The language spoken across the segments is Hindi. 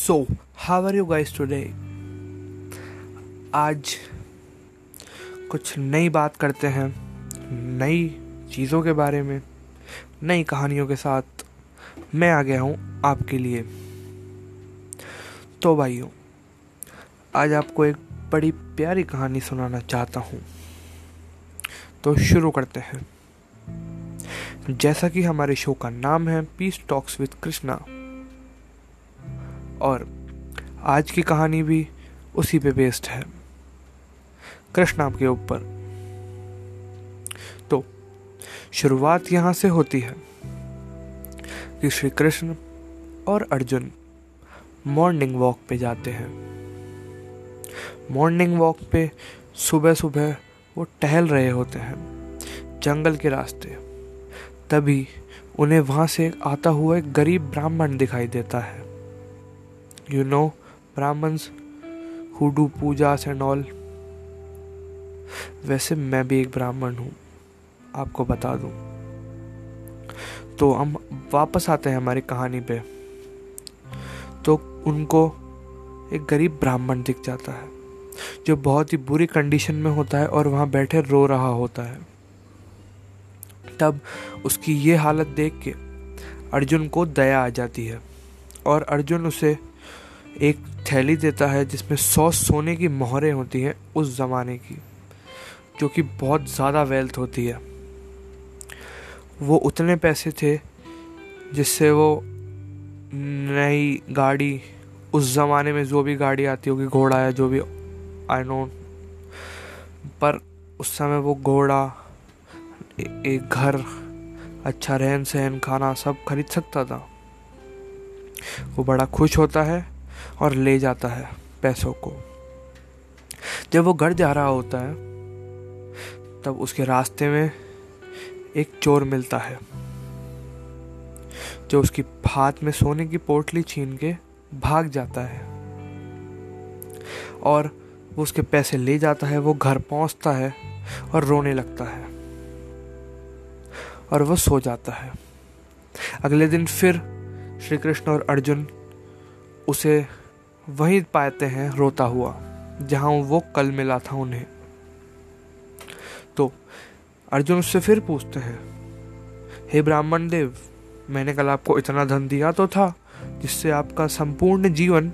So how are you guys today आज कुछ नई बात करते हैं, नई चीज़ों के बारे में, नई कहानियों के साथ मैं आ गया हूँ आपके लिए। तो भाइयों, आज आपको एक बड़ी प्यारी कहानी सुनाना चाहता हूँ। तो शुरू करते हैं। जैसा कि हमारे शो का नाम है पीस टॉक्स विद कृष्णा और आज की कहानी भी उसी पे बेस्ड है। कृष्णा के ऊपर। तो शुरुआत यहाँ से होती है कि श्री कृष्ण और अर्जुन मॉर्निंग वॉक पे जाते हैं। मॉर्निंग वॉक पे सुबह सुबह वो टहल रहे होते हैं जंगल के रास्ते। तभी उन्हें वहाँ से आता हुआ एक गरीब ब्राह्मण दिखाई देता है। You know brahmins who do pujas and all वैसे मैं भी एक ब्राह्मण हूँ, आपको बता दूँ। तो हम वापस आते हैं हमारी कहानी पे। तो उनको एक गरीब ब्राह्मण दिख जाता है, जो बहुत ही बुरी कंडीशन में होता है और वहाँ बैठे रो रहा होता है। तब उसकी ये हालत देख के अर्जुन को दया आ जाती है और अर्जुन उसे एक थैली देता है जिसमें सौ सोने की मोहरें होती हैं उस ज़माने की, जो कि बहुत ज़्यादा वेल्थ होती है। वो उतने पैसे थे जिससे वो नई गाड़ी, उस ज़माने में जो भी गाड़ी आती होगी, घोड़ा या जो भी आई नो पर उस समय वो घोड़ा एक घर अच्छा रहन सहन खाना सब खरीद सकता था। वो बड़ा खुश होता है और ले जाता है पैसों को। जब वो घर जा रहा होता है, तब उसके रास्ते में एक चोर मिलता है, जो उसकी हाथ में सोने की पोटली छीन के भाग जाता है और वो उसके पैसे ले जाता है, वो घर पहुँचता है और रोने लगता है और वो सो जाता है। अगले दिन फिर श्री कृष्ण और अर्जुन उसे वहीं पाते हैं, रोता हुआ, जहाँ वो कल मिला था उन्हें। तो अर्जुन उससे फिर पूछते हैं, हे ब्राह्मण देव, मैंने कल आपको इतना धन दिया तो था, जिससे आपका संपूर्ण जीवन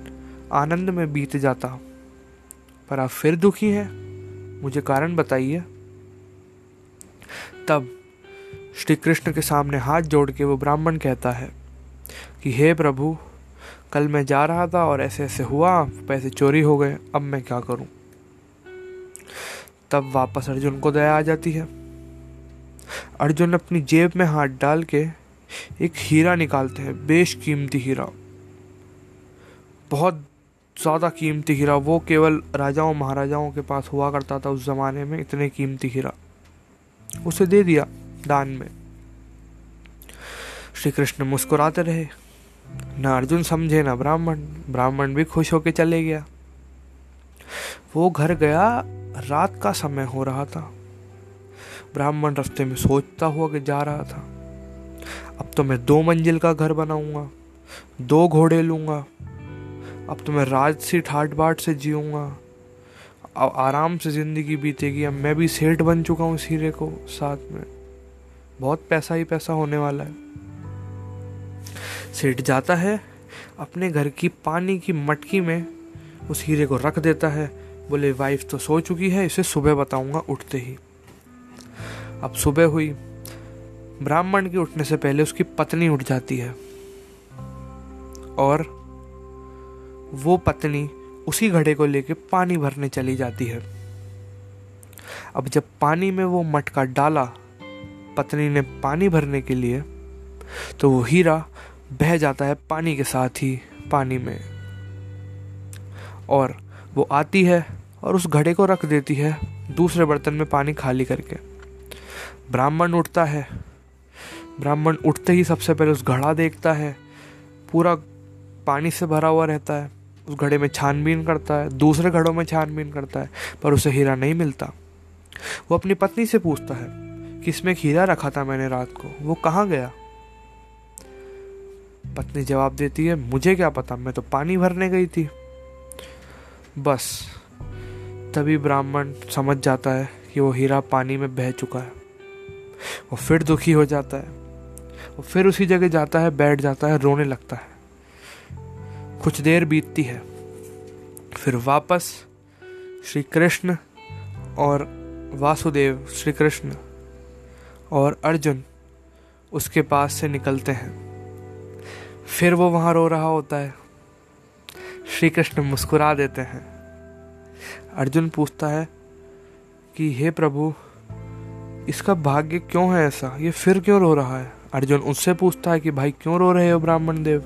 आनंद में बीत जाता। पर आप फिर दुखी हैं, मुझे कारण बताइए। तब श्री कृष्ण के सामने हाथ जोड़ के वो ब्राह्मण कहता है कि, हे प्रभु कल मैं जा रहा था और ऐसे ऐसे हुआ, पैसे चोरी हो गए, अब मैं क्या करूँ? तब वापस अर्जुन को दया आ जाती है। अर्जुन अपनी जेब में हाथ डाल के एक हीरा निकालते हैं बेश कीमती हीरा। बहुत ज़्यादा कीमती हीरा, वो केवल राजाओं, महाराजाओं के पास हुआ करता था उस ज़माने में, इतने कीमती हीरा। उसे दे दिया दान में। श्री कृष्ण मुस्कुराते रहे। न अर्जुन समझे, ना ब्राह्मण। ब्राह्मण भी खुश होके चले गया। वो घर गया, रात का समय हो रहा था। ब्राह्मण रास्ते में सोचता हुआ कि जा रहा था। अब तो मैं दो मंजिल का घर बनाऊँगा, दो घोड़े लूँगा, अब तो मैं राजसी ठाट बाट से जीऊँगा। अब आराम से ज़िंदगी बीतेगी, अब मैं भी सेठ बन चुका हूँ इस हीरे को साथ में। बहुत पैसा ही पैसा होने वाला है। सेठ जाता है, अपने घर की पानी की मटकी में उस हीरे को रख देता है। बोले, वाइफ तो सो चुकी है, इसे सुबह बताऊँगा उठते ही। अब सुबह हुई। ब्राह्मण के उठने से पहले उसकी पत्नी उठ जाती है। और वो पत्नी उसी घड़े को लेके पानी भरने चली जाती है। अब जब पानी में वो मटका डाला पत्नी ने पानी भरने के लिए तो वो हीरा बह जाता है पानी के साथ ही पानी में। और वो आती है और उस घड़े को रख देती है दूसरे बर्तन में पानी खाली करके। ब्राह्मण उठता है। ब्राह्मण उठते ही सबसे पहले उस घड़ा देखता है। पूरा पानी से भरा हुआ रहता है। उस घड़े में छानबीन करता है। दूसरे घड़ों में छानबीन करता है, पर उसे हीरा नहीं मिलता। वो अपनी पत्नी से पूछता है कि इसमें एक हीरा रखा था मैंने रात को? वो कहाँ गया? पत्नी जवाब देती है, मुझे क्या पता, मैं तो पानी भरने गई थी। बस, तभी ब्राह्मण समझ जाता है कि वो हीरा पानी में बह चुका है। वो फिर दुखी हो जाता है, वो फिर उसी जगह जाता है, बैठ जाता है, रोने लगता है। कुछ देर बीतती है, फिर वापस श्री कृष्ण और वासुदेव श्री कृष्ण और अर्जुन उसके पास से निकलते हैं। फिर वो वहाँ रो रहा होता है। श्री कृष्ण मुस्कुरा देते हैं। अर्जुन पूछता है कि, हे प्रभु, इसका भाग्य क्यों है ऐसा? ये फिर क्यों रो रहा है? अर्जुन उससे पूछता है कि, भाई, क्यों रो रहे हो ब्राह्मण देव?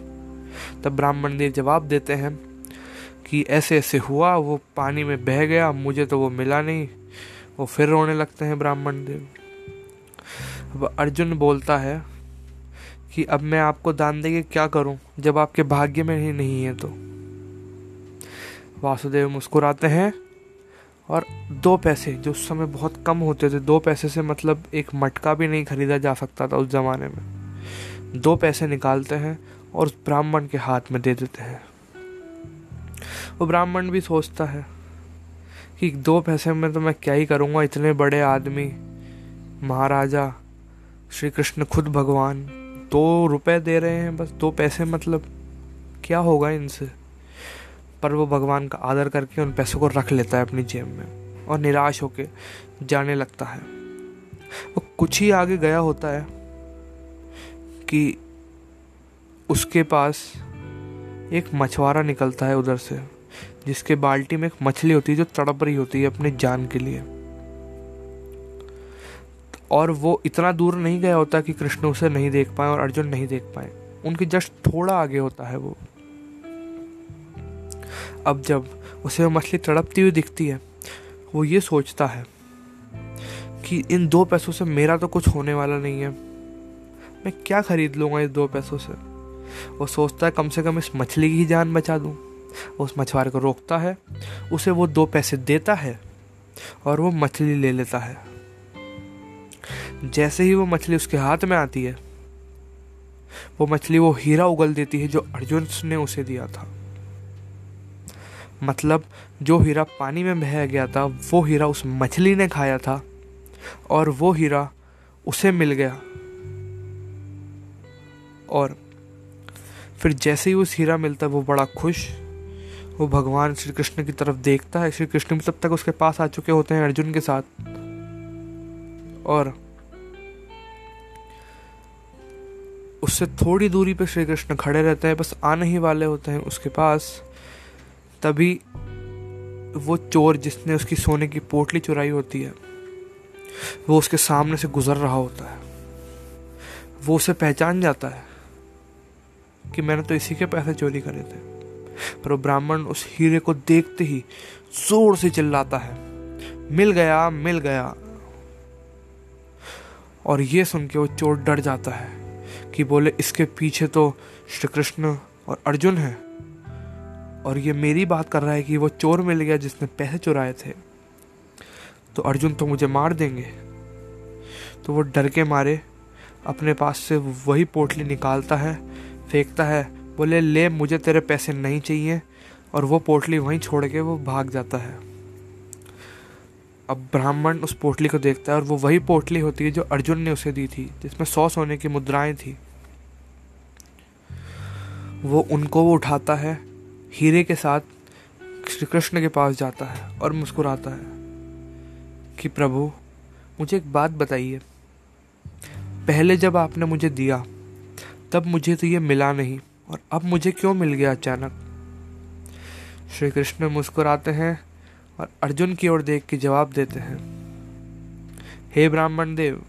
तब ब्राह्मण देव जवाब देते हैं कि, ऐसे ऐसे हुआ, वो पानी में बह गया, मुझे तो वो मिला नहीं। वो फिर रोने लगते हैं ब्राह्मण देव। अब अर्जुन बोलता है कि अब मैं आपको दान दे के क्या करूँ, जब आपके भाग्य में ही नहीं है तो। वासुदेव मुस्कुराते हैं और दो पैसे, जो उस समय बहुत कम होते थे, दो पैसे से मतलब एक मटका भी नहीं खरीदा जा सकता था उस ज़माने में। दो पैसे निकालते हैं और उस ब्राह्मण के हाथ में दे देते हैं। वो ब्राह्मण भी सोचता है कि दो पैसे में तो मैं क्या ही करूँगा, इतने बड़े आदमी, महाराजा श्री कृष्ण खुद भगवान दो रुपए दे रहे हैं, बस दो पैसे मतलब क्या होगा इनसे? पर वो भगवान का आदर करके उन पैसों को रख लेता है अपनी जेब में और निराश होके जाने लगता है। वो कुछ ही आगे गया होता है कि उसके पास एक मछुआरा निकलता है उधर से, जिसके बाल्टी में एक मछली होती है जो तड़प रही होती है अपनी जान के लिए। और वो इतना दूर नहीं गया होता कि कृष्ण उसे नहीं देख पाए और अर्जुन नहीं देख पाए। उनके जस्ट थोड़ा आगे होता है वो। अब जब उसे वो मछली तड़पती हुई दिखती है, वो ये सोचता है कि इन दो पैसों से मेरा तो कुछ होने वाला नहीं है। मैं क्या खरीद लूँगा इस दो पैसों से? वो सोचता है कम से कम इस मछली की जान बचा दूँ। उस मछुआरे को रोकता है, उसे वो दो पैसे देता है और वो मछली ले लेता है। जैसे ही वो मछली उसके हाथ में आती है, वो मछली वो हीरा उगल देती है जो अर्जुन ने उसे दिया था। मतलब जो हीरा पानी में बह गया था, वो हीरा उस मछली ने खाया था और वो हीरा उसे मिल गया। और फिर जैसे ही उस हीरा मिलता है वो बड़ा खुश, वो भगवान श्री कृष्ण की तरफ़ देखता है। श्री कृष्ण भी तब तक उसके पास आ चुके होते हैं अर्जुन के साथ। और उससे थोड़ी दूरी पर श्री कृष्ण खड़े रहते हैं, बस आने ही वाले होते हैं उसके पास। तभी वो चोर जिसने उसकी सोने की पोटली चुराई होती है, वो उसके सामने से गुजर रहा होता है। वो उसे पहचान जाता है कि मैंने तो इसी के पैसे चोरी करे थे, पर वो ब्राह्मण उस हीरे को देखते ही ज़ोर से चिल्लाता है, मिल गया मिल गया। और ये सुन के वो चोर डर जाता है। कि बोले, इसके पीछे तो श्री कृष्ण और अर्जुन है। और ये मेरी बात कर रहा है कि वो चोर मिल गया जिसने पैसे चुराए थे। तो अर्जुन तो मुझे मार देंगे। तो वो डर के मारे अपने पास से वही पोटली निकालता है, फेंकता है, बोले, ले, मुझे तेरे पैसे नहीं चाहिए। और वो पोटली वहीं छोड़ के वो भाग जाता है। अब ब्राह्मण उस पोटली को देखता है और वो वही पोटली होती है जो अर्जुन ने उसे दी थी, जिसमें सौ सोने की मुद्राएँ थी। वो उनको वो उठाता है, हीरे के साथ श्री कृष्ण के पास जाता है और मुस्कुराता है कि प्रभु, मुझे एक बात बताइए। पहले जब आपने मुझे दिया, तब मुझे तो ये मिला नहीं, और अब मुझे क्यों मिल गया अचानक? श्री कृष्ण मुस्कुराते हैं और अर्जुन की ओर देख के जवाब देते हैं, हे ब्राह्मण देव,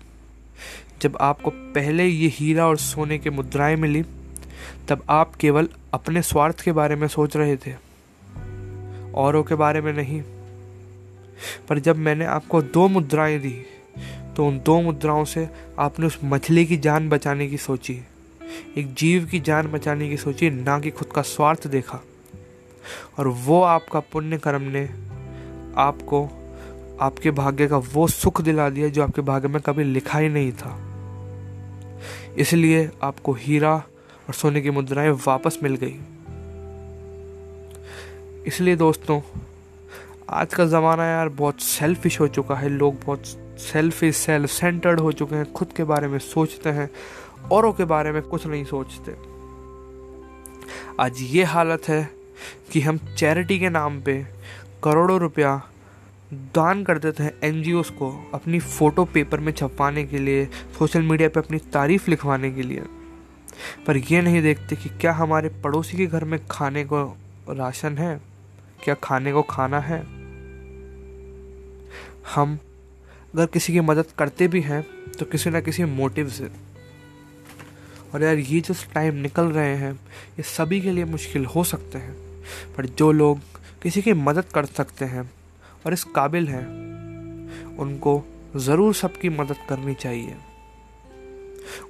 जब आपको पहले ये हीरा और सोने के मुद्राएँ मिली, तब आप केवल अपने स्वार्थ के बारे में सोच रहे थे, औरों के बारे में नहीं। पर जब मैंने आपको दो मुद्राएँ दी तो उन दो मुद्राओं से आपने उस मछली की जान बचाने की सोची, एक जीव की जान बचाने की सोची, ना कि खुद का स्वार्थ देखा। और वो आपका पुण्य कर्म ने आपको, आपके भाग्य का वो सुख दिला दिया जो आपके भाग्य में कभी लिखा ही नहीं था। इसलिए आपको हीरा और सोने की मुद्राएँ वापस मिल गई। इसलिए दोस्तों, आज का ज़माना यार बहुत सेल्फिश हो चुका है। लोग बहुत सेल्फिश सेल्फ सेंटर्ड हो चुके हैं। खुद के बारे में सोचते हैं, औरों के बारे में कुछ नहीं सोचते। आज ये हालत है कि हम चैरिटी के नाम पे करोड़ों रुपया दान कर देते हैं एन को अपनी फ़ोटो पेपर में छपवाने के लिए, सोशल मीडिया पर अपनी तारीफ़ लिखवाने के लिए। पर यह नहीं देखते कि क्या हमारे पड़ोसी के घर में खाने को राशन है? क्या खाने को खाना है? हम अगर किसी की मदद करते भी हैं तो किसी ना किसी मोटिव से। और यार, ये जो टाइम निकल रहे हैं, ये सभी के लिए मुश्किल हो सकते हैं। पर जो लोग किसी की मदद कर सकते हैं और इस काबिल हैं। उनको ज़रूर सबकी मदद करनी चाहिए।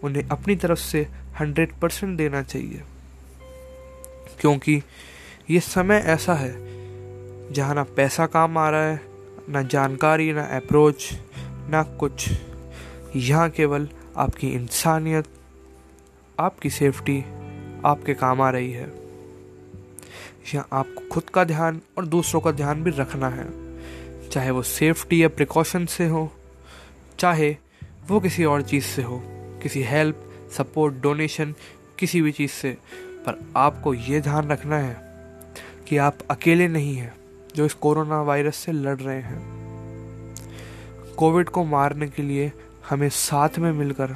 उन्हें अपनी तरफ़ से हंड्रेड परसेंट देना चाहिए। क्योंकि ये समय ऐसा है, जहाँ ना पैसा काम आ रहा है, ना जानकारी, ना अप्रोच ना कुछ। यहाँ केवल आपकी इंसानियत, आपकी सेफ्टी आपके काम आ रही है। यहाँ आपको खुद का ध्यान और दूसरों का ध्यान भी रखना है। चाहे वो सेफ्टी या प्रिकॉशन से हो, चाहे वो किसी और चीज़ से हो, किसी हेल्प सपोर्ट डोनेशन किसी भी चीज़ से। पर आपको ये ध्यान रखना है कि आप अकेले नहीं हैं, जो इस कोरोना वायरस से लड़ रहे हैं। कोविड को मारने के लिए हमें साथ में मिलकर